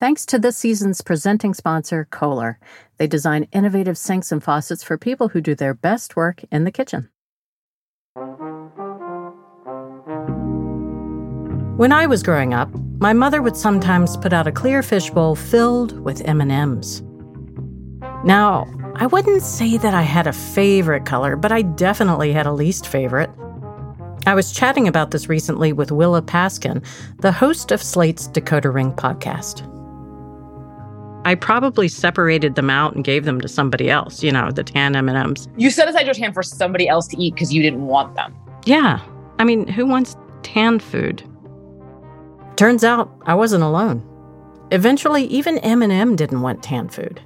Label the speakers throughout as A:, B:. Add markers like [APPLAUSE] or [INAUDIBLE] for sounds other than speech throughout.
A: Thanks to this season's presenting sponsor, Kohler. They design innovative sinks and faucets for people who do their best work in the kitchen. When I was growing up, my mother would sometimes put out a clear fishbowl filled with M&Ms. Now, I wouldn't say that I had a favorite color, but I definitely had a least favorite. I was chatting about this recently with Willa Paskin, the host of Slate's Decoder Ring podcast. I probably separated them out and gave them to somebody else, you know, the tan M&Ms.
B: You set aside your tan for somebody else to eat because you didn't want them.
A: Yeah. I mean, who wants tan food? Turns out I wasn't alone. Eventually, even M&M didn't want tan food.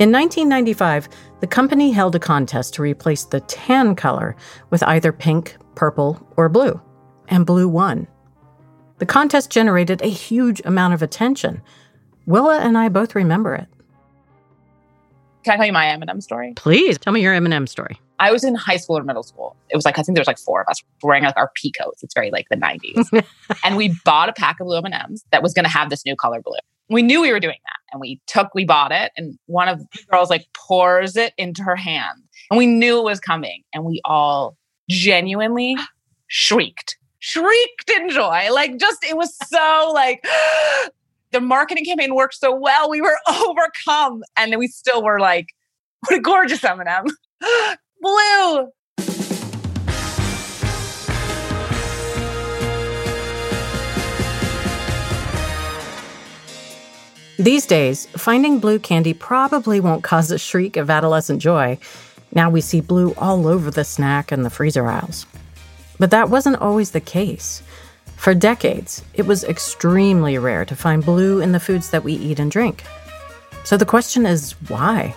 A: In 1995, the company held a contest to replace the tan color with either pink, purple, or blue, and blue won. The contest generated a huge amount of attention. Willa and I both remember it.
B: Can I tell you my M&M story?
A: Please tell me your M&M story.
B: I was in high school or middle school. It was like I think there was like four of us wearing like our pea coats. It's very like the 90s. [LAUGHS] and we bought a pack of blue M&Ms that was going to have this new color blue we knew we were doing that and we took we bought it and one of the girls like pours it into her hand and we knew it was coming and we all genuinely shrieked shrieked in joy like just it was so like the marketing campaign worked so well we were [LAUGHS] overcome and we still were like [LAUGHS] what a gorgeous m&m [GASPS] blue
A: These days, finding blue candy probably won't cause a shriek of adolescent joy. Now we see blue all over the snack and the freezer aisles. But that wasn't always the case. For decades, it was extremely rare to find blue in the foods that we eat and drink. So the question is why?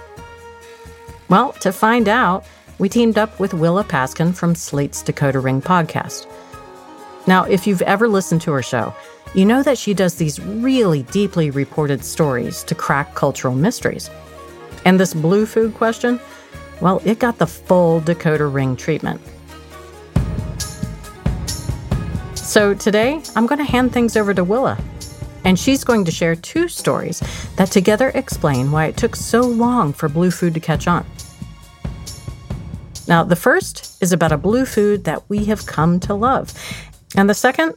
A: Well, to find out, we teamed up with Willa Paskin from Slate's Decoder Ring podcast. Now, if you've ever listened to her show, you know that she does these really deeply reported stories to crack cultural mysteries. And this blue food question? Well, it got the full Decoder Ring treatment. So today, I'm going to hand things over to Willa. And she's going to share two stories that together explain why it took so long for blue food to catch on. Now, the first is about a blue food that we have come to love. And the second,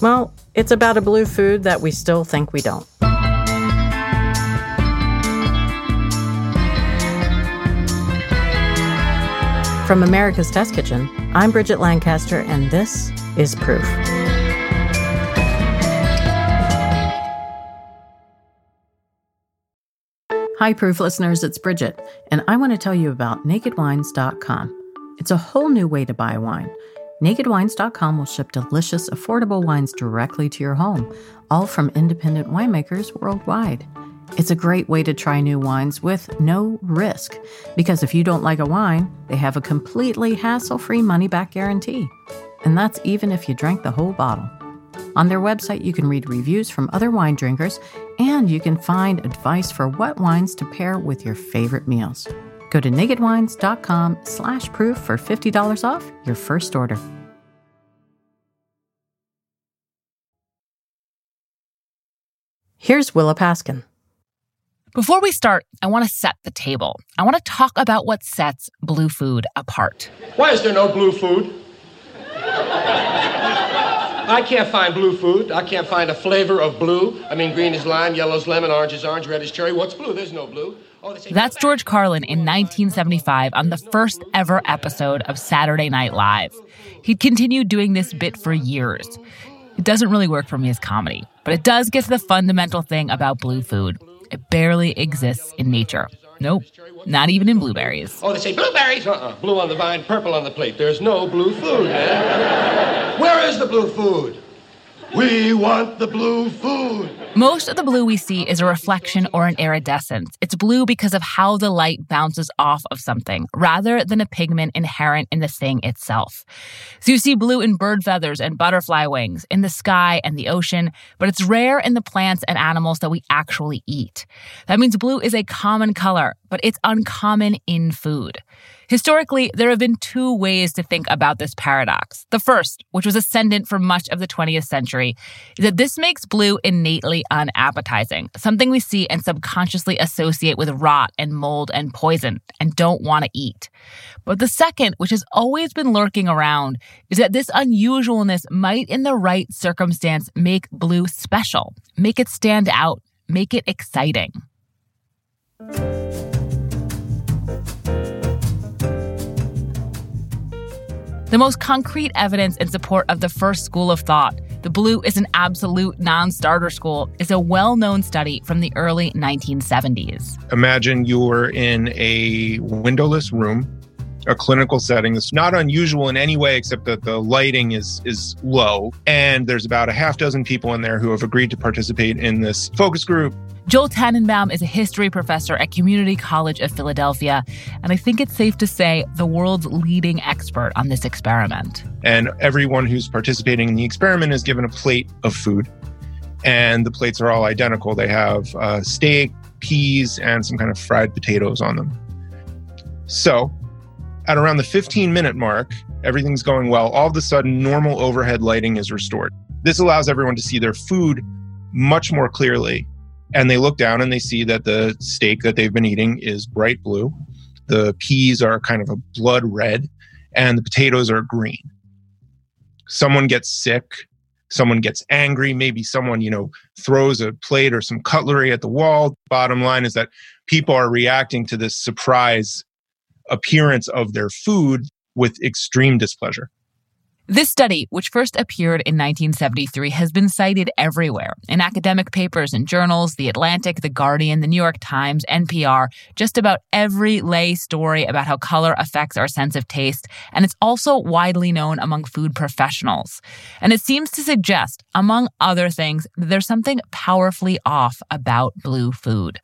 A: well, it's about a blue food that we still think we don't. From America's Test Kitchen, I'm Bridget Lancaster, and this is Proof. Hi, Proof listeners, it's Bridget, and I want to tell you about NakedWines.com. It's a whole new way to buy wine. NakedWines.com will ship delicious, affordable wines directly to your home, all from independent winemakers worldwide. It's a great way to try new wines with no risk, because if you don't like a wine, they have a completely hassle free money back guarantee. And that's even if you drank the whole bottle. On their website, you can read reviews from other wine drinkers, and you can find advice for what wines to pair with your favorite meals. Go to nakedwines.com slash proof for $50 off your first order. Here's Willa Paskin.
C: Before we start, I want to set the table. I want to talk about what sets blue food apart.
D: Why is there no blue food? I can't find blue food. I can't find a flavor of blue. I mean, green is lime, yellow is lemon, orange is orange, red is cherry. What's blue? There's no blue.
C: Oh, That's George Carlin in 1975 on the first ever episode of Saturday Night Live. He'd continued doing this bit for years. It doesn't really work for me as comedy, but it does get to the fundamental thing about blue food. It barely exists in nature. Nope, not even in blueberries.
D: Oh, they say blueberries? Uh-uh. Blue on the vine, purple on the plate. There's no blue food, man. Where is the blue food? We want the blue food.
C: Most of the blue we see is a reflection or an iridescence. It's blue because of how the light bounces off of something, rather than a pigment inherent in the thing itself. So you see blue in bird feathers and butterfly wings, in the sky and the ocean, but it's rare in the plants and animals that we actually eat. That means blue is a common color, but it's uncommon in food. Historically, there have been two ways to think about this paradox. The first, which was ascendant for much of the 20th century, is that this makes blue innately unappetizing, something we see and subconsciously associate with rot and mold and poison and don't want to eat. But the second, which has always been lurking around, is that this unusualness might, in the right circumstance, make blue special, make it stand out, make it exciting. The most concrete evidence in support of the first school of thought, the blue is an absolute non starter school, is a well known study from the early 1970s.
E: Imagine you're in a windowless room, a clinical setting. It's not unusual in any way except that the lighting is, is low. And there's about a half dozen people in there who have agreed to participate in this focus group.
C: Joel Tannenbaum is a history professor at Community College of Philadelphia, and I think it's safe to say the world's leading expert on this experiment.
E: And everyone who's participating in the experiment is given a plate of food, and the plates are all identical. They have uh, steak, peas, and some kind of fried potatoes on them. So, at around the 15 minute mark, everything's going well. All of a sudden, normal overhead lighting is restored. This allows everyone to see their food much more clearly and they look down and they see that the steak that they've been eating is bright blue. The peas are kind of a blood red, and the potatoes are green. Someone gets sick, someone gets angry, maybe someone, you know, throws a plate or some cutlery at the wall. Bottom line is that people are reacting to this surprise appearance of their food with extreme displeasure.
C: This study, which first appeared in 1973, has been cited everywhere in academic papers and journals, The Atlantic, The Guardian, The New York Times, NPR, just about every lay story about how color affects our sense of taste. And it's also widely known among food professionals. And it seems to suggest, among other things, that there's something powerfully off about blue food.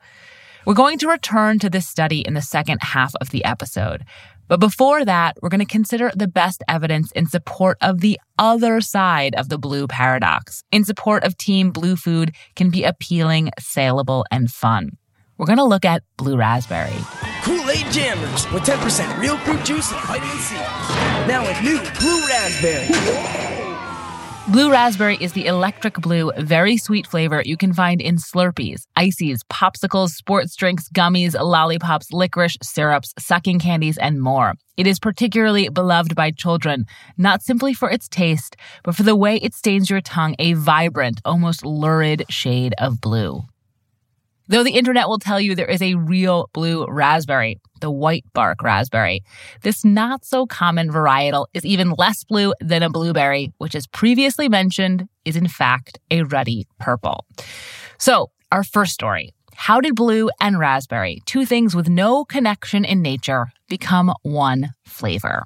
C: We're going to return to this study in the second half of the episode. But before that, we're going to consider the best evidence in support of the other side of the blue paradox, in support of Team Blue Food can be appealing, saleable, and fun. We're going to look at blue raspberry.
F: Kool-Aid Jammers with 10% real fruit juice and vitamin C. Now with new blue raspberry.
C: Blue raspberry is the electric blue, very sweet flavor you can find in Slurpees, ices, popsicles, sports drinks, gummies, lollipops, licorice, syrups, sucking candies, and more. It is particularly beloved by children, not simply for its taste, but for the way it stains your tongue a vibrant, almost lurid shade of blue. Though the internet will tell you there is a real blue raspberry, the white bark raspberry, this not so common varietal is even less blue than a blueberry, which, as previously mentioned, is in fact a ruddy purple. So, our first story How did blue and raspberry, two things with no connection in nature, become one flavor?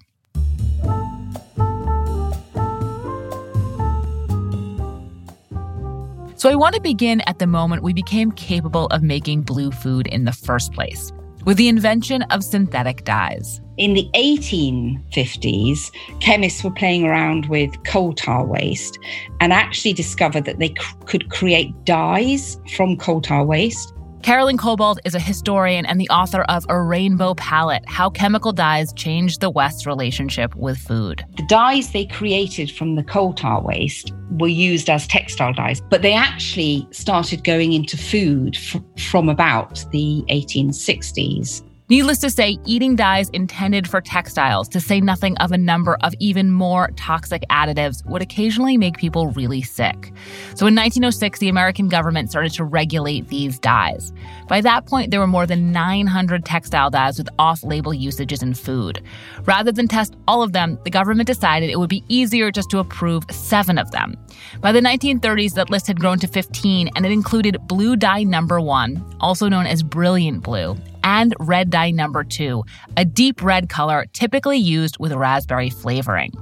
C: So I want to begin at the moment we became capable of making blue food in the first place, with the invention of synthetic dyes.
G: In the 1850s, chemists were playing around with coal tar waste and actually discovered that they c- could create dyes from coal tar waste.
C: Carolyn Cobbold is a historian and the author of A Rainbow Palette How Chemical Dyes Changed the West's Relationship with Food.
G: The dyes they created from the coal tar waste were used as textile dyes, but they actually started going into food f- from about the 1860s.
C: Needless to say, eating dyes intended for textiles, to say nothing of a number of even more toxic additives, would occasionally make people really sick. So in 1906, the American government started to regulate these dyes. By that point, there were more than 900 textile dyes with off label usages in food. Rather than test all of them, the government decided it would be easier just to approve seven of them. By the 1930s, that list had grown to 15, and it included blue dye number one, also known as brilliant blue, and red dye number two, a deep red color typically used with raspberry flavoring.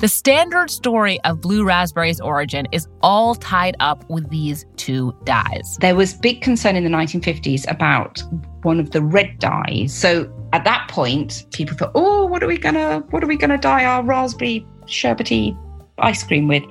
C: The standard story of blue raspberry's origin is all tied up with these two dyes.
G: There was big concern in the 1950s about one of the red dyes. So at that point, people thought, "Oh, what are we gonna what are we gonna dye our raspberry sherbety ice cream with?"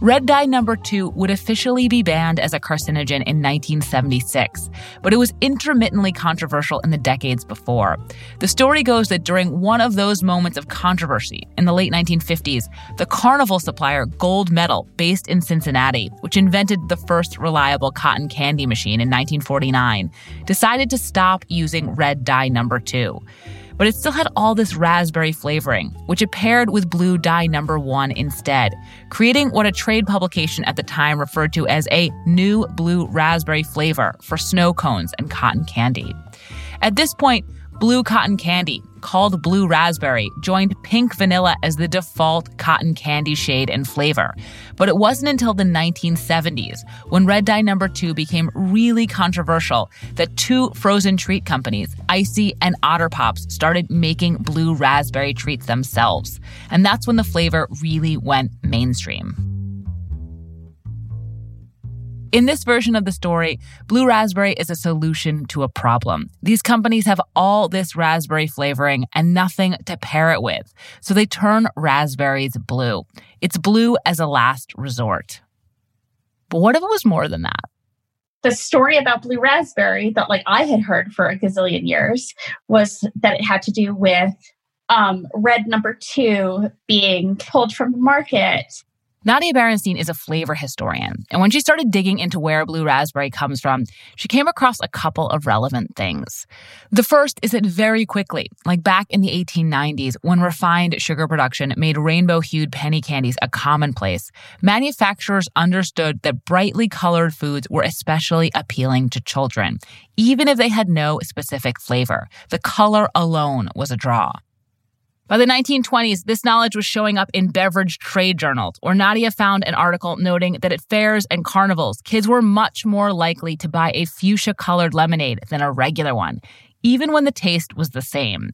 C: Red dye number two would officially be banned as a carcinogen in 1976, but it was intermittently controversial in the decades before. The story goes that during one of those moments of controversy in the late 1950s, the carnival supplier Gold Medal, based in Cincinnati, which invented the first reliable cotton candy machine in 1949, decided to stop using red dye number two but it still had all this raspberry flavoring, which it paired with blue dye number one instead, creating what a trade publication at the time referred to as a new blue raspberry flavor for snow cones and cotton candy. At this point, blue cotton candy called Blue Raspberry, joined pink vanilla as the default cotton candy shade and flavor. But it wasn't until the 1970s, when red dye number two became really controversial, that two frozen treat companies, ICEE and Otter Pops, started making blue raspberry treats themselves. And that's when the flavor really went mainstream. In this version of the story, Blue Raspberry is a solution to a problem. These companies have all this raspberry flavoring and nothing to pair it with, so they turn raspberries blue. It's blue as a last resort. But what if it was more than that?
H: the story about blue raspberry that like i had heard for a gazillion years was that it had to do with um, red number two being pulled from the market
C: Nadia Berenstein is a flavor historian, and when she started digging into where blue raspberry comes from, she came across a couple of relevant things. The first is that very quickly, like back in the 1890s, when refined sugar production made rainbow hued penny candies a commonplace, manufacturers understood that brightly colored foods were especially appealing to children, even if they had no specific flavor. The color alone was a draw. By the 1920s, this knowledge was showing up in beverage trade journals, where Nadia found an article noting that at fairs and carnivals, kids were much more likely to buy a fuchsia colored lemonade than a regular one, even when the taste was the same.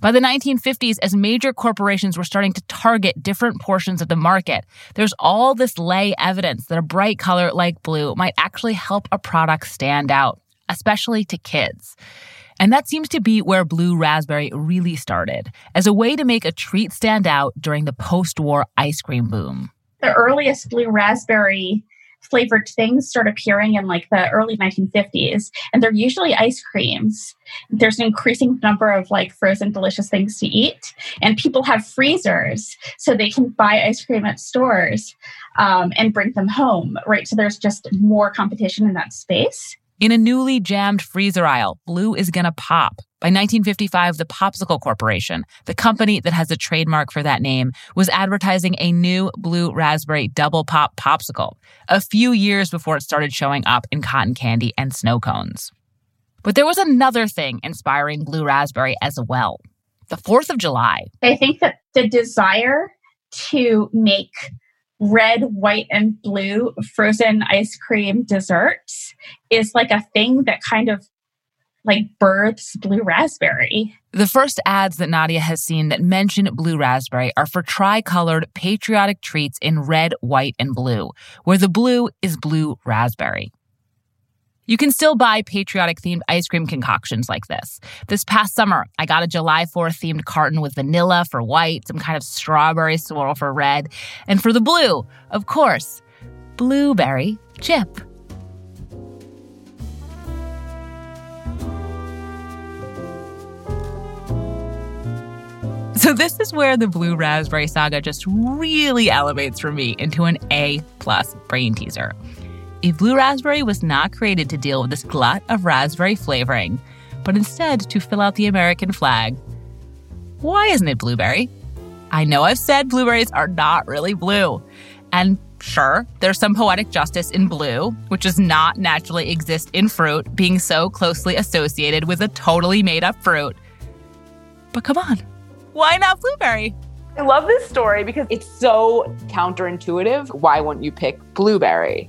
C: By the 1950s, as major corporations were starting to target different portions of the market, there's all this lay evidence that a bright color like blue might actually help a product stand out, especially to kids. And that seems to be where Blue Raspberry really started, as a way to make a treat stand out during the post war ice cream boom.
H: The earliest Blue Raspberry flavored things start appearing in like the early 1950s and they're usually ice creams. There's an increasing number of like frozen delicious things to eat and people have freezers so they can buy ice cream at stores um, and bring them home right? So there's just more competition in that space
C: in a newly jammed freezer aisle, blue is gonna pop. By 1955, the Popsicle Corporation, the company that has a trademark for that name, was advertising a new blue raspberry double pop popsicle a few years before it started showing up in cotton candy and snow cones. But there was another thing inspiring blue raspberry as well the 4th of July.
H: I think that the desire to make red, white, and blue frozen ice cream desserts is like a thing that kind of like births blue raspberry.
C: The first ads that Nadia has seen that mention blue raspberry are for tricolored patriotic treats in red, white, and blue, where the blue is blue raspberry. You can still buy patriotic themed ice cream concoctions like this. This past summer, I got a July 4th themed carton with vanilla for white, some kind of strawberry swirl for red, and for the blue, of course, blueberry chip. So this is where the blue raspberry saga just really elevates for me into an A plus brain teaser. If Blue Raspberry was not created to deal with this glut of raspberry flavoring, but instead to fill out the American flag, why isn't it blueberry? I know I've said blueberries are not really blue. And sure, there's some poetic justice in blue, which does not naturally exist in fruit, being so closely associated with a totally made up fruit. But come on, why not blueberry?
B: I love this story because it's so counterintuitive. Why wouldn't you pick blueberry?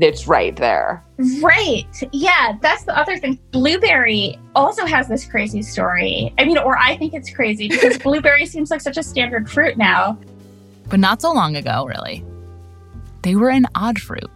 B: It's right there.
H: Right. Yeah, that's the other thing. Blueberry also has this crazy story. I mean, or I think it's crazy because [LAUGHS] blueberry seems like such a standard fruit now.
C: But not so long ago, really. They were an odd fruit.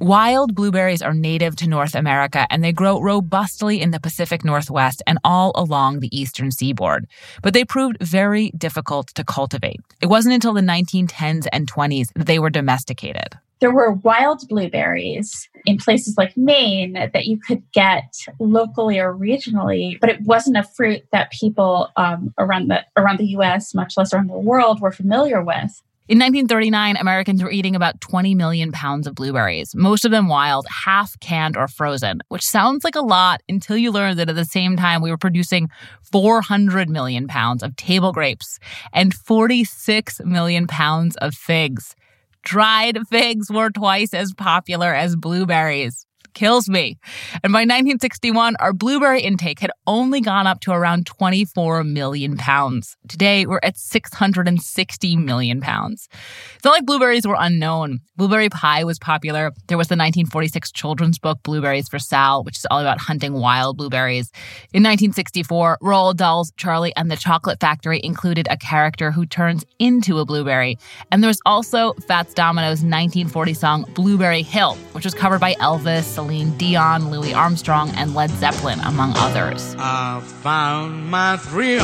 C: Wild blueberries are native to North America and they grow robustly in the Pacific Northwest and all along the eastern seaboard. But they proved very difficult to cultivate. It wasn't until the 1910s and 20s that they were domesticated.
H: There were wild blueberries in places like Maine that you could get locally or regionally, but it wasn't a fruit that people um, around the around the U.S., much less around the world, were familiar with.
C: In 1939, Americans were eating about 20 million pounds of blueberries, most of them wild, half canned or frozen, which sounds like a lot until you learn that at the same time we were producing 400 million pounds of table grapes and 46 million pounds of figs. Dried figs were twice as popular as blueberries kills me. And by 1961, our blueberry intake had only gone up to around 24 million pounds. Today, we're at 660 million pounds. It's not like blueberries were unknown. Blueberry pie was popular. There was the 1946 children's book, Blueberries for Sal, which is all about hunting wild blueberries. In 1964, Roald Dahl's Charlie and the Chocolate Factory included a character who turns into a blueberry. And there was also Fats Domino's 1940 song, Blueberry Hill, which was covered by Elvis, Dion, Louis Armstrong, and Led Zeppelin, among others.
I: I found my thrill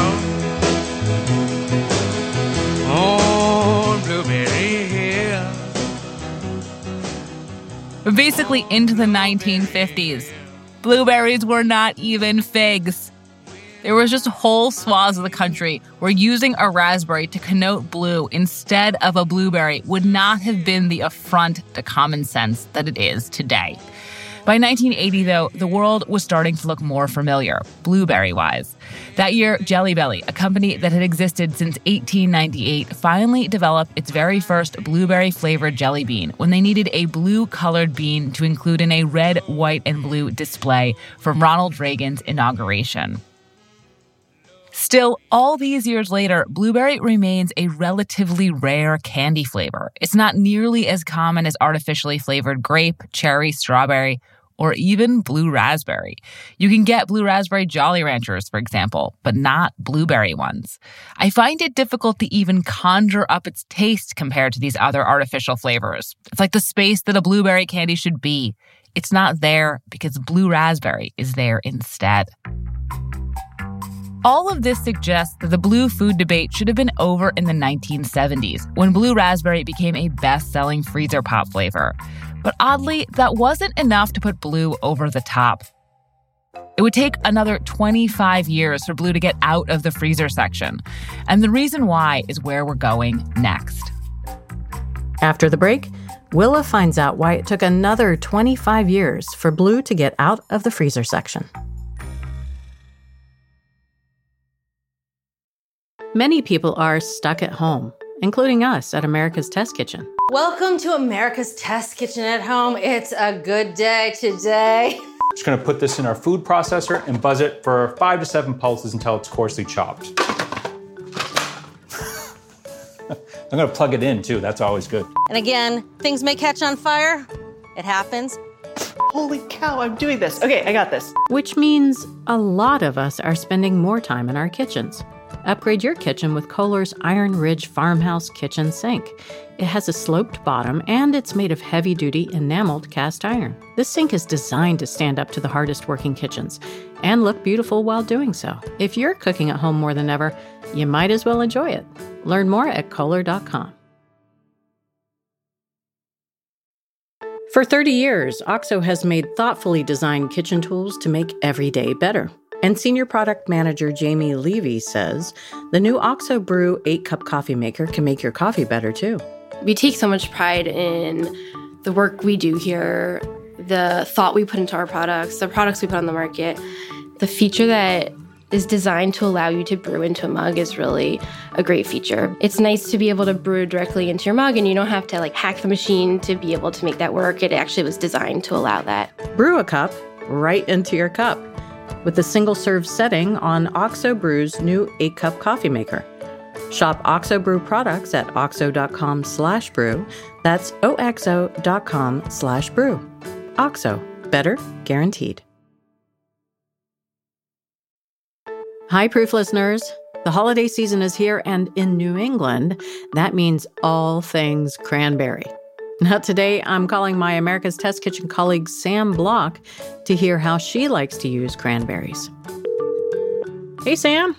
I: on oh, Blueberry Hill.
C: Basically, into the 1950s, blueberries were not even figs. There was just whole swaths of the country where using a raspberry to connote blue instead of a blueberry would not have been the affront to common sense that it is today. By 1980, though, the world was starting to look more familiar, blueberry wise. That year, Jelly Belly, a company that had existed since 1898, finally developed its very first blueberry flavored jelly bean when they needed a blue colored bean to include in a red, white, and blue display from Ronald Reagan's inauguration. Still, all these years later, blueberry remains a relatively rare candy flavor. It's not nearly as common as artificially flavored grape, cherry, strawberry, or even blue raspberry. You can get blue raspberry Jolly Ranchers, for example, but not blueberry ones. I find it difficult to even conjure up its taste compared to these other artificial flavors. It's like the space that a blueberry candy should be. It's not there because blue raspberry is there instead. All of this suggests that the blue food debate should have been over in the 1970s when blue raspberry became a best selling freezer pop flavor. But oddly, that wasn't enough to put blue over the top. It would take another 25 years for blue to get out of the freezer section. And the reason why is where we're going next.
A: After the break, Willa finds out why it took another 25 years for blue to get out of the freezer section. Many people are stuck at home, including us at America's Test Kitchen.
J: Welcome to America's Test Kitchen at Home. It's a good day today.
K: Just gonna put this in our food processor and buzz it for five to seven pulses until it's coarsely chopped. [LAUGHS] I'm gonna plug it in too, that's always good.
J: And again, things may catch on fire. It happens.
L: Holy cow, I'm doing this. Okay, I got this.
A: Which means a lot of us are spending more time in our kitchens. Upgrade your kitchen with Kohler's Iron Ridge Farmhouse Kitchen Sink. It has a sloped bottom and it's made of heavy duty enameled cast iron. This sink is designed to stand up to the hardest working kitchens and look beautiful while doing so. If you're cooking at home more than ever, you might as well enjoy it. Learn more at Kohler.com. For 30 years, OXO has made thoughtfully designed kitchen tools to make every day better. And Senior Product Manager Jamie Levy says the new OXO Brew 8 cup coffee maker can make your coffee better too.
M: We take so much pride in the work we do here, the thought we put into our products, the products we put on the market. The feature that is designed to allow you to brew into a mug is really a great feature. It's nice to be able to brew directly into your mug and you don't have to like hack the machine to be able to make that work. It actually was designed to allow that.
A: Brew a cup right into your cup with the single serve setting on OXO Brew's new 8 cup coffee maker. Shop OXO Brew products at oxo.com slash brew. That's oxo.com slash brew. OXO, better guaranteed. Hi, Proof listeners. The holiday season is here, and in New England, that means all things cranberry. Now, today I'm calling my America's Test Kitchen colleague Sam Block to hear how she likes to use cranberries. Hey, Sam.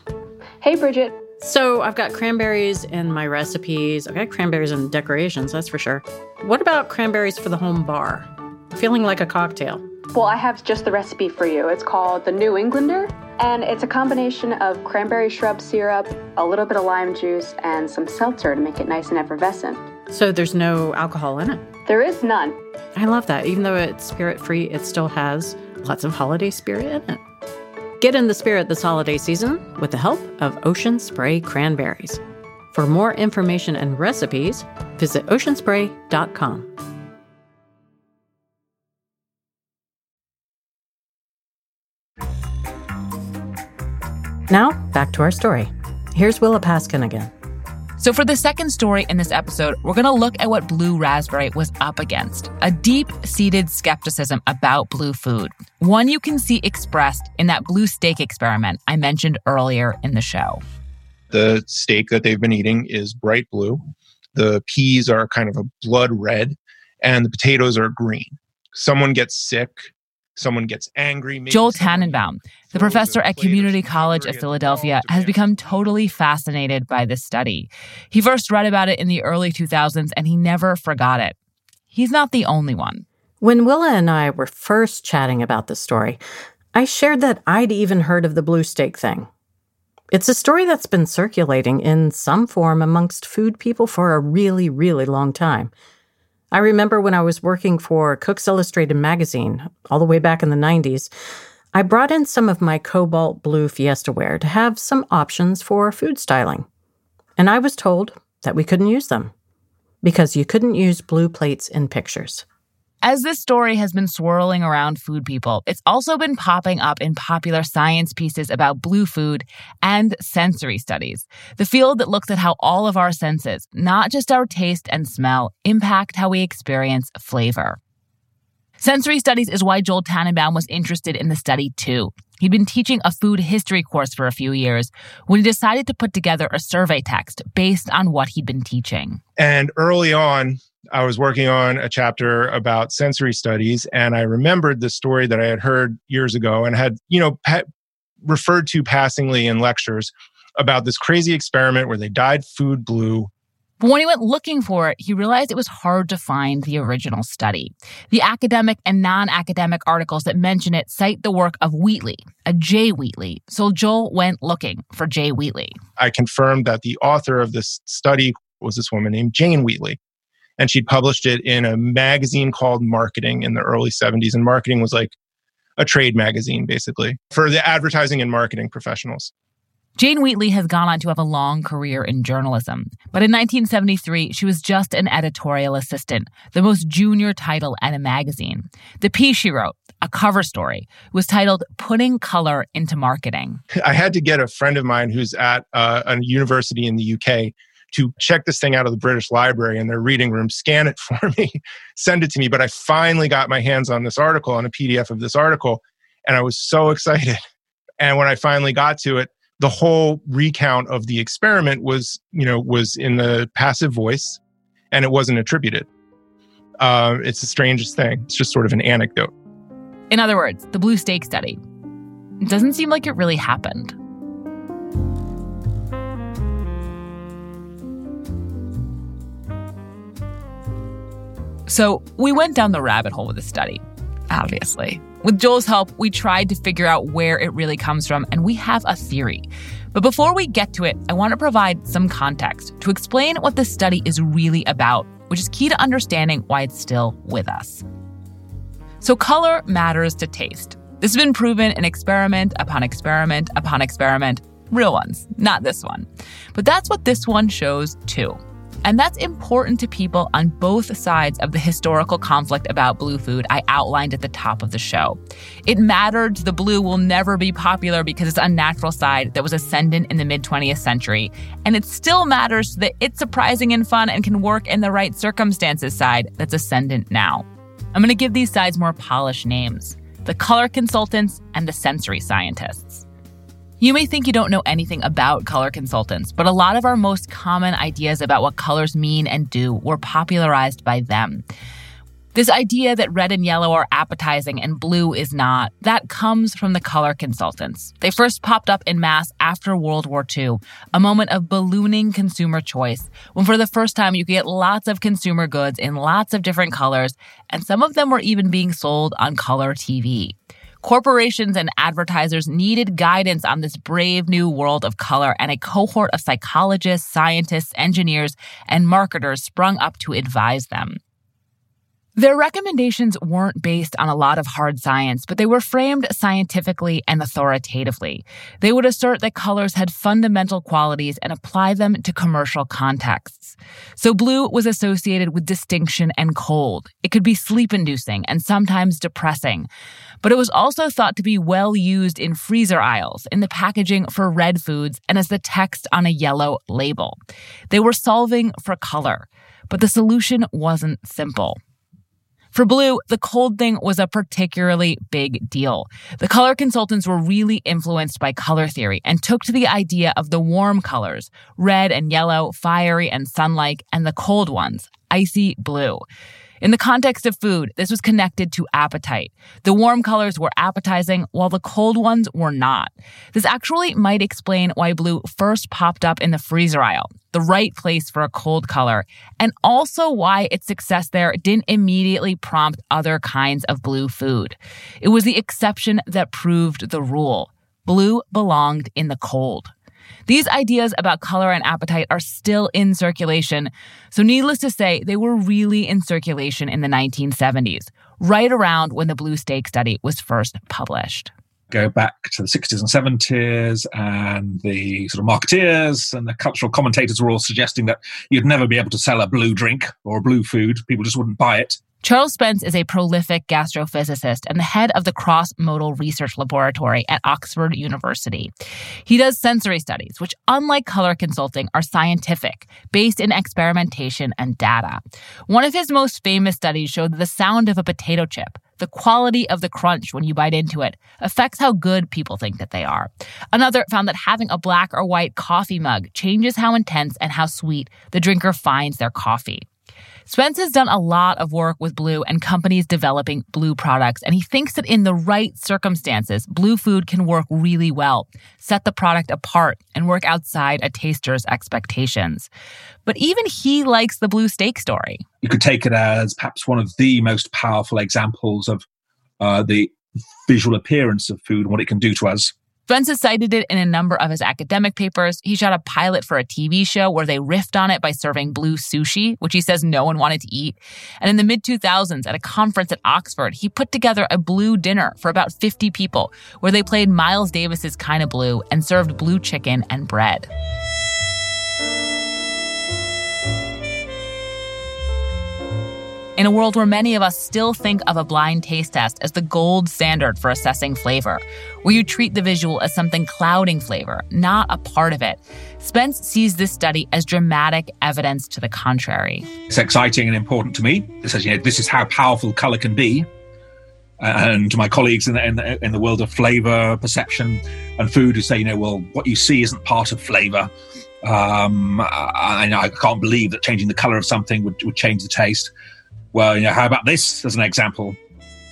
N: Hey, Bridget.
A: So, I've got cranberries in my recipes. I've got cranberries in decorations, that's for sure. What about cranberries for the home bar? Feeling like a cocktail.
N: Well, I have just the recipe for you. It's called the New Englander, and it's a combination of cranberry shrub syrup, a little bit of lime juice, and some seltzer to make it nice and effervescent.
A: So, there's no alcohol in it?
N: There is none.
A: I love that. Even though it's spirit free, it still has lots of holiday spirit in it. Get in the spirit this holiday season with the help of Ocean Spray Cranberries. For more information and recipes, visit oceanspray.com. Now, back to our story. Here's Willa Paskin again.
C: So, for the second story in this episode, we're going to look at what Blue Raspberry was up against a deep seated skepticism about blue food, one you can see expressed in that blue steak experiment I mentioned earlier in the show.
E: The steak that they've been eating is bright blue, the peas are kind of a blood red, and the potatoes are green. Someone gets sick, someone gets angry. maybe
C: Joel Tannenbaum, the professor at Community College of Philadelphia, has become totally fascinated by this study. He first read about it in the early 2000s and he never forgot it. He's not the only one.
A: When Willa and I were first chatting about this story, I shared that I'd even heard of the blue steak thing. It's a story that's been circulating in some form amongst food people for a really, really long time. I remember when I was working for Cooks Illustrated magazine, all the way back in the 90s, I brought in some of my cobalt blue Fiesta ware to have some options for food styling. And I was told that we couldn't use them because you couldn't use blue plates in pictures.
C: As this story has been swirling around food people, it's also been popping up in popular science pieces about blue food and sensory studies, the field that looks at how all of our senses, not just our taste and smell, impact how we experience flavor. Sensory studies is why Joel Tannenbaum was interested in the study too. He'd been teaching a food history course for a few years when he decided to put together a survey text based on what he'd been teaching.
E: And early on, I was working on a chapter about sensory studies, and I remembered the story that I had heard years ago and had, you know, pa- referred to passingly in lectures about this crazy experiment where they dyed food blue.
C: But when he went looking for it, he realized it was hard to find the original study. The academic and non academic articles that mention it cite the work of Wheatley, a Jay Wheatley. So Joel went looking for Jay Wheatley.
E: I confirmed that the author of this study was this woman named Jane Wheatley. And she'd published it in a magazine called Marketing in the early 70s. And Marketing was like a trade magazine, basically, for the advertising and marketing professionals.
C: Jane Wheatley has gone on to have a long career in journalism, but in 1973, she was just an editorial assistant, the most junior title at a magazine. The piece she wrote, a cover story, was titled Putting Color into Marketing.
E: I had to get a friend of mine who's at uh, a university in the UK to check this thing out of the British Library in their reading room, scan it [LAUGHS] for me, send it to me. But I finally got my hands on this article, on a PDF of this article, and I was so [LAUGHS] excited. And when I finally got to it, the whole recount of the experiment was, you know, was in the passive voice, and it wasn't attributed. Uh, it's the strangest thing. It's just sort of an anecdote.
C: In other words, the blue steak study. It doesn't seem like it really happened. So we went down the rabbit hole with the study, obviously. With Joel's help, we tried to figure out where it really comes from, and we have a theory. But before we get to it, I want to provide some context to explain what the study is really about, which is key to understanding why it's still with us. So, color matters to taste. This has been proven in experiment upon experiment upon experiment, real ones, not this one. But that's what this one shows too. And that's important to people on both sides of the historical conflict about blue food I outlined at the top of the show. It mattered the blue will never be popular because it's unnatural side that was ascendant in the mid 20th century. And it still matters that it's surprising and fun and can work in the right circumstances side that's ascendant now. I'm going to give these sides more polished names the color consultants and the sensory scientists. You may think you don't know anything about color consultants, but a lot of our most common ideas about what colors mean and do were popularized by them. This idea that red and yellow are appetizing and blue is not, that comes from the color consultants. They first popped up in mass after World War II, a moment of ballooning consumer choice, when for the first time you could get lots of consumer goods in lots of different colors, and some of them were even being sold on color TV. Corporations and advertisers needed guidance on this brave new world of color, and a cohort of psychologists, scientists, engineers, and marketers sprung up to advise them. Their recommendations weren't based on a lot of hard science, but they were framed scientifically and authoritatively. They would assert that colors had fundamental qualities and apply them to commercial contexts. So blue was associated with distinction and cold. It could be sleep inducing and sometimes depressing. But it was also thought to be well used in freezer aisles, in the packaging for red foods, and as the text on a yellow label. They were solving for color, but the solution wasn't simple. For Blue, the cold thing was a particularly big deal. The color consultants were really influenced by color theory and took to the idea of the warm colors, red and yellow, fiery and sunlike, and the cold ones, icy blue. In the context of food, this was connected to appetite. The warm colors were appetizing, while the cold ones were not. This actually might explain why blue first popped up in the freezer aisle, the right place for a cold color, and also why its success there didn't immediately prompt other kinds of blue food. It was the exception that proved the rule. Blue belonged in the cold. These ideas about color and appetite are still in circulation. So, needless to say, they were really in circulation in the 1970s, right around when the Blue Steak study was first published.
O: Go back to the 60s and 70s, and the sort of marketeers and the cultural commentators were all suggesting that you'd never be able to sell a blue drink or a blue food. People just wouldn't buy it.
C: Charles Spence is a prolific gastrophysicist and the head of the Cross Modal Research Laboratory at Oxford University. He does sensory studies, which, unlike color consulting, are scientific, based in experimentation and data. One of his most famous studies showed that the sound of a potato chip, the quality of the crunch when you bite into it, affects how good people think that they are. Another found that having a black or white coffee mug changes how intense and how sweet the drinker finds their coffee. Spence has done a lot of work with Blue and companies developing Blue products, and he thinks that in the right circumstances, Blue food can work really well, set the product apart, and work outside a taster's expectations. But even he likes the Blue steak story.
O: You could take it as perhaps one of the most powerful examples of uh, the visual appearance of food and what it can do to us.
C: Spence has cited it in a number of his academic papers. He shot a pilot for a TV show where they riffed on it by serving blue sushi, which he says no one wanted to eat. And in the mid 2000s, at a conference at Oxford, he put together a blue dinner for about 50 people where they played Miles Davis's Kind of Blue and served blue chicken and bread. In a world where many of us still think of a blind taste test as the gold standard for assessing flavor, where you treat the visual as something clouding flavor, not a part of it, Spence sees this study as dramatic evidence to the contrary.
O: It's exciting and important to me. It says, you know, this is how powerful color can be. And to my colleagues in the, in the, in the world of flavor, perception, and food who say, you know, well, what you see isn't part of flavor. Um, I, I can't believe that changing the color of something would, would change the taste. Well, you know, how about this as an example?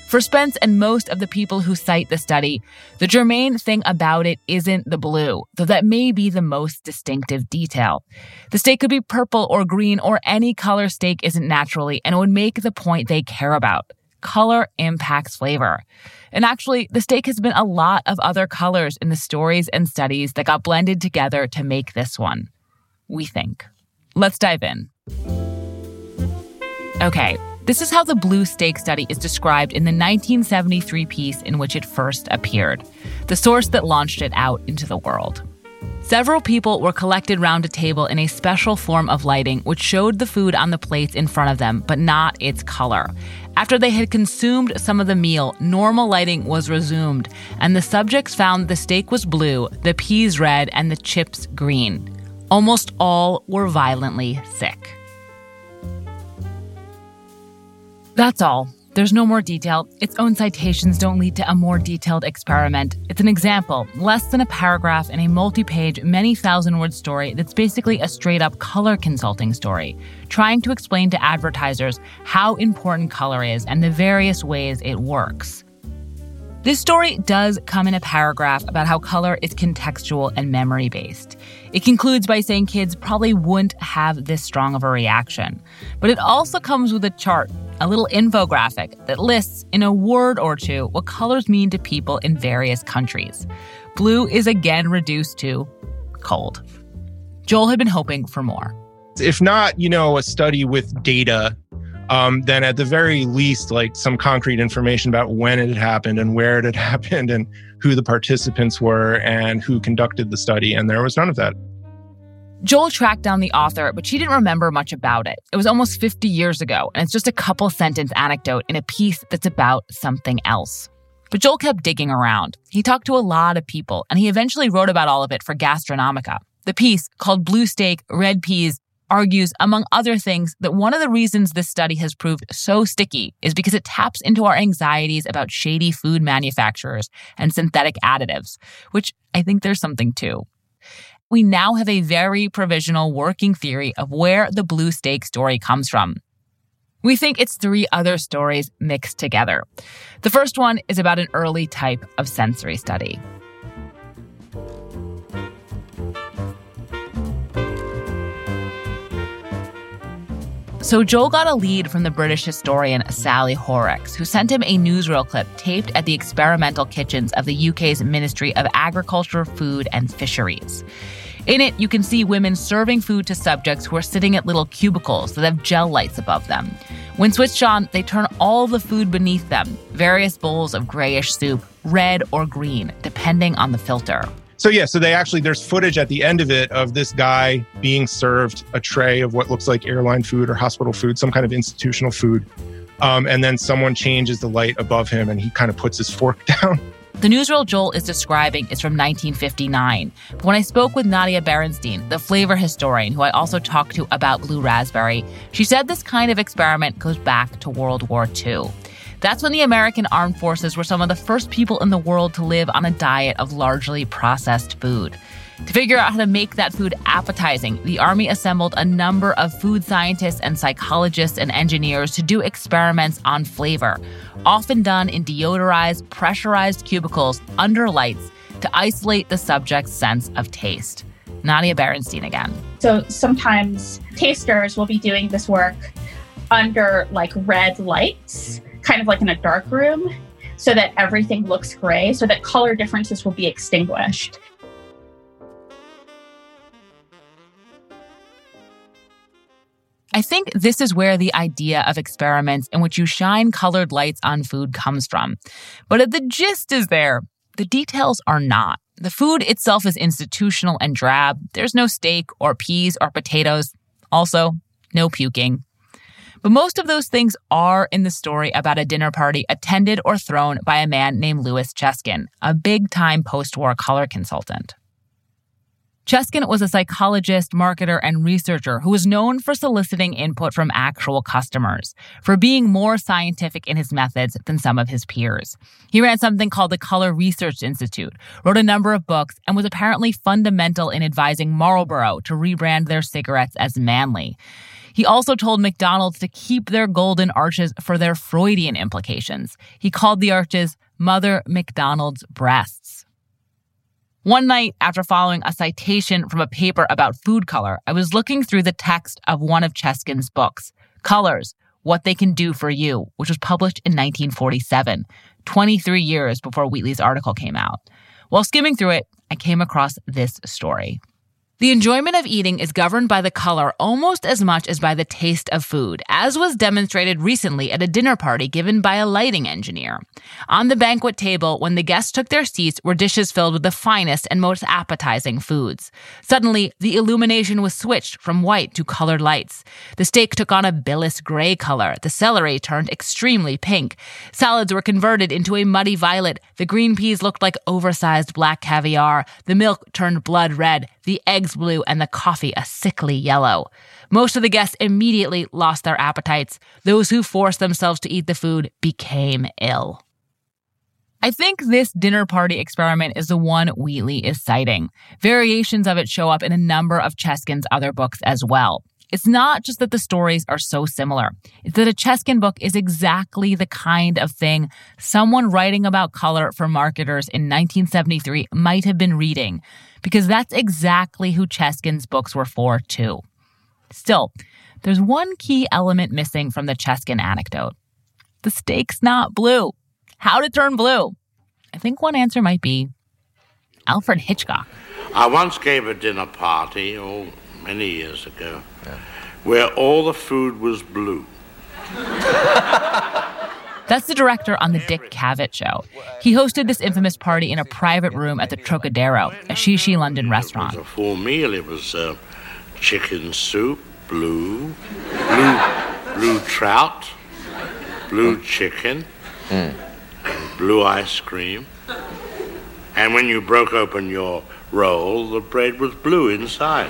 C: For Spence and most of the people who cite the study, the germane thing about it isn't the blue, though that may be the most distinctive detail. The steak could be purple or green or any color steak isn't naturally, and it would make the point they care about. Color impacts flavor. And actually, the steak has been a lot of other colors in the stories and studies that got blended together to make this one. We think. Let's dive in. Okay, this is how the blue steak study is described in the 1973 piece in which it first appeared, the source that launched it out into the world. Several people were collected round a table in a special form of lighting which showed the food on the plates in front of them, but not its color. After they had consumed some of the meal, normal lighting was resumed, and the subjects found the steak was blue, the peas red, and the chips green. Almost all were violently sick. That's all. There's no more detail. Its own citations don't lead to a more detailed experiment. It's an example, less than a paragraph in a multi page, many thousand word story that's basically a straight up color consulting story, trying to explain to advertisers how important color is and the various ways it works. This story does come in a paragraph about how color is contextual and memory based. It concludes by saying kids probably wouldn't have this strong of a reaction. But it also comes with a chart, a little infographic that lists in a word or two what colors mean to people in various countries. Blue is again reduced to cold. Joel had been hoping for more.
E: If not, you know, a study with data um, then at the very least, like some concrete information about when it had happened and where it had [LAUGHS] happened and who the participants were and who conducted the study. And there was none of that.
C: Joel tracked down the author, but she didn't remember much about it. It was almost 50 years ago, and it's just a couple sentence anecdote in a piece that's about something else. But Joel kept digging around. He talked to a lot of people, and he eventually wrote about all of it for Gastronomica. The piece, called Blue Steak, Red Peas, argues, among other things, that one of the reasons this study has proved so sticky is because it taps into our anxieties about shady food manufacturers and synthetic additives, which I think there's something to. We now have a very provisional working theory of where the blue steak story comes from. We think it's three other stories mixed together. The first one is about an early type of sensory study. So Joel got a lead from the British historian Sally Horrocks, who sent him a newsreel clip taped at the experimental kitchens of the UK's Ministry of Agriculture, Food and Fisheries. In it, you can see women serving food to subjects who are sitting at little cubicles that have gel lights above them. When switched on, they turn all the food beneath them, various bowls of grayish soup, red or green, depending on the filter.
E: So yeah, so they actually there's footage at the end of it of this guy being served a tray of what looks like airline food or hospital food, some kind of institutional food. Um, and then someone changes the light above him and he kind of puts his fork [LAUGHS] down.
C: The newsreel Joel is describing is from 1959. But when I spoke with Nadia Berenstein, the flavor historian who I also talked to about blue raspberry, she said this kind of experiment goes back to World War II. That's when the American armed forces were some of the first people in the world to live on a diet of largely processed food. To figure out how to make that food appetizing, the Army assembled a number of food scientists and psychologists and engineers to do experiments on flavor, often done in deodorized, pressurized cubicles under lights to isolate the subject's sense of taste. Nadia Berenstein again.
H: So sometimes tasters will be doing this work under like red lights kind of like in a dark room so that everything looks gray, so that color differences will be extinguished.
C: I think this is where the idea of experiments in which you shine colored lights on food comes from. But the gist is there, the details are not. The food itself is institutional and drab. There's no steak or peas or potatoes. Also, no puking. But most of those things are in the story about a dinner party attended or thrown by a man named Louis Cheskin, a big time post war color consultant. Cheskin was a psychologist, marketer, and researcher who was known for soliciting input from actual customers, for being more scientific in his methods than some of his peers. He ran something called the Color Research Institute, wrote a number of books, and was apparently fundamental in advising Marlboro to rebrand their cigarettes as manly. He also told McDonald's to keep their golden arches for their Freudian implications. He called the arches Mother McDonald's breasts. One night, after following a citation from a paper about food color, I was looking through the text of one of Cheskin's books, Colors What They Can Do for You, which was published in 1947, 23 years before Wheatley's article came out. While skimming through it, I came across this story. The enjoyment of eating is governed by the color almost as much as by the taste of food, as was demonstrated recently at a dinner party given by a lighting engineer. On the banquet table, when the guests took their seats, were dishes filled with the finest and most appetizing foods. Suddenly, the illumination was switched from white to colored lights. The steak took on a bilious gray color, the celery turned extremely pink, salads were converted into a muddy violet, the green peas looked like oversized black caviar, the milk turned blood red, the eggs blue, and the coffee a sickly yellow. Most of the guests immediately lost their appetites. Those who forced themselves to eat the food became ill. I think this dinner party experiment is the one Wheatley is citing. Variations of it show up in a number of Cheskin's other books as well. It's not just that the stories are so similar. It's that a Cheskin book is exactly the kind of thing someone writing about color for marketers in 1973 might have been reading, because that's exactly who Cheskin's books were for, too. Still, there's one key element missing from the Cheskin anecdote. The steak's not blue. How to turn blue? I think one answer might be Alfred Hitchcock.
P: I once gave a dinner party, oh, many years ago, where all the food was blue.
C: That's the director on The Dick Cavett Show. He hosted this infamous party in a private room at the Trocadero, a Shishi London restaurant.
P: It was a full meal. It was uh, chicken soup, blue, blue, blue trout, blue chicken, and blue ice cream. And when you broke open your roll, the bread was blue inside.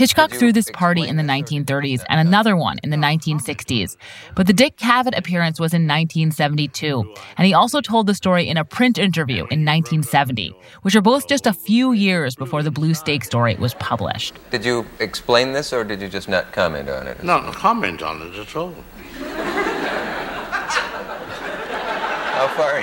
C: Hitchcock threw this party in the 1930s and another one in the 1960s. But the Dick Cavett appearance was in 1972, and he also told the story in a print interview in 1970, which are both just a few years before the Blue Steak story was published.
Q: Did you explain this or did you just not comment on it?
P: Not comment on it at all.
Q: How far?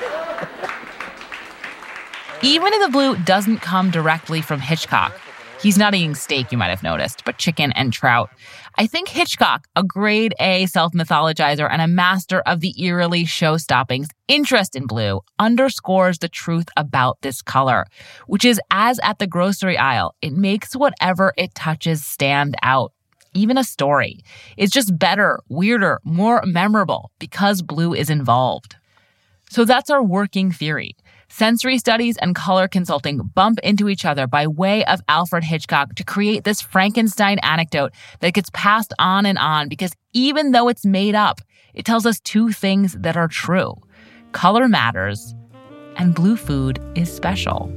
C: Even if the blue doesn't come directly from Hitchcock, he's not eating steak, you might have noticed, but chicken and trout. I think Hitchcock, a grade A self mythologizer and a master of the eerily show stopping's interest in blue, underscores the truth about this color, which is as at the grocery aisle, it makes whatever it touches stand out. Even a story. It's just better, weirder, more memorable because blue is involved. So that's our working theory. Sensory studies and color consulting bump into each other by way of Alfred Hitchcock to create this Frankenstein anecdote that gets passed on and on because even though it's made up, it tells us two things that are true color matters, and blue food is special.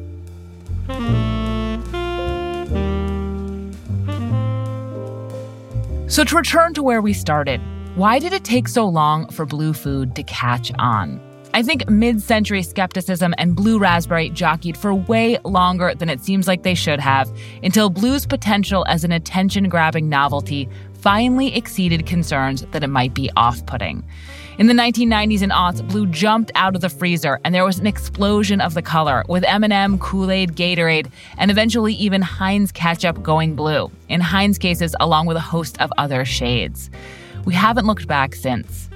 C: So, to return to where we started, why did it take so long for blue food to catch on? I think mid century skepticism and blue raspberry jockeyed for way longer than it seems like they should have until blue's potential as an attention grabbing novelty finally exceeded concerns that it might be off putting. In the 1990s and aughts, blue jumped out of the freezer and there was an explosion of the color with M&M, Kool-Aid, Gatorade, and eventually even Heinz ketchup going blue. In Heinz cases along with a host of other shades. We haven't looked back since.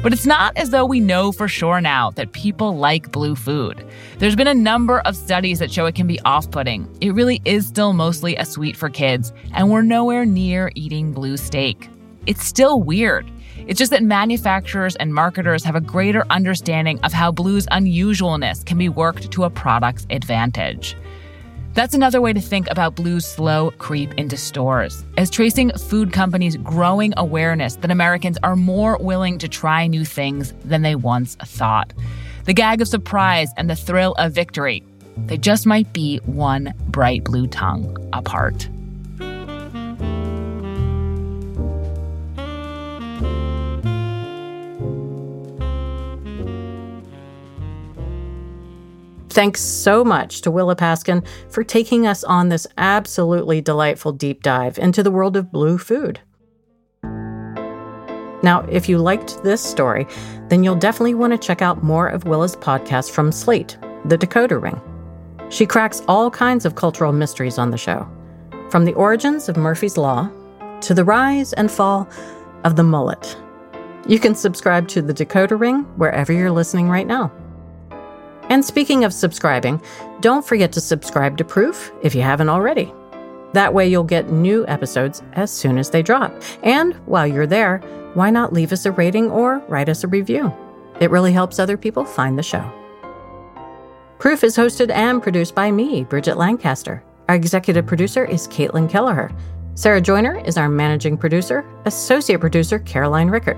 C: But it's not as though we know for sure now that people like blue food. There's been a number of studies that show it can be off putting. It really is still mostly a sweet for kids, and we're nowhere near eating blue steak. It's still weird. It's just that manufacturers and marketers have a greater understanding of how blue's unusualness can be worked to a product's advantage. That's another way to think about blue's slow creep into stores, as tracing food companies' growing awareness that Americans are more willing to try new things than they once thought. The gag of surprise and the thrill of victory, they just might be one bright blue tongue apart.
A: Thanks so much to Willa Paskin for taking us on this absolutely delightful deep dive into the world of blue food. Now, if you liked this story, then you'll definitely want to check out more of Willa's podcast from Slate, The Decoder Ring. She cracks all kinds of cultural mysteries on the show, from the origins of Murphy's Law to the rise and fall of the mullet. You can subscribe to The Decoder Ring wherever you're listening right now. And speaking of subscribing, don't forget to subscribe to Proof if you haven't already. That way you'll get new episodes as soon as they drop. And while you're there, why not leave us a rating or write us a review? It really helps other people find the show. Proof is hosted and produced by me, Bridget Lancaster. Our executive producer is Caitlin Kelleher. Sarah Joyner is our managing producer, associate producer Caroline Rickert.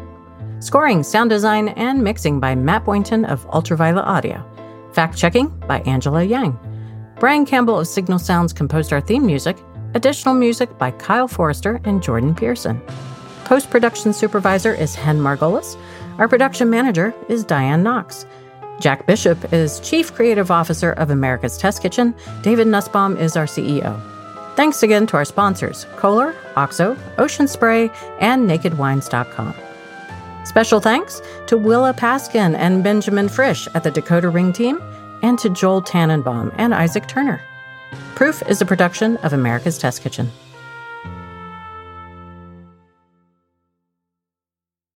A: Scoring, sound design, and mixing by Matt Boynton of Ultraviolet Audio. Fact checking by Angela Yang. Brian Campbell of Signal Sounds composed our theme music. Additional music by Kyle Forrester and Jordan Pearson. Post production supervisor is Hen Margolis. Our production manager is Diane Knox. Jack Bishop is Chief Creative Officer of America's Test Kitchen. David Nussbaum is our CEO. Thanks again to our sponsors, Kohler, OXO, Ocean Spray, and NakedWines.com. Special thanks to Willa Paskin and Benjamin Frisch at the Decoder Ring team, and to Joel Tannenbaum and Isaac Turner. Proof is a production of America's Test Kitchen.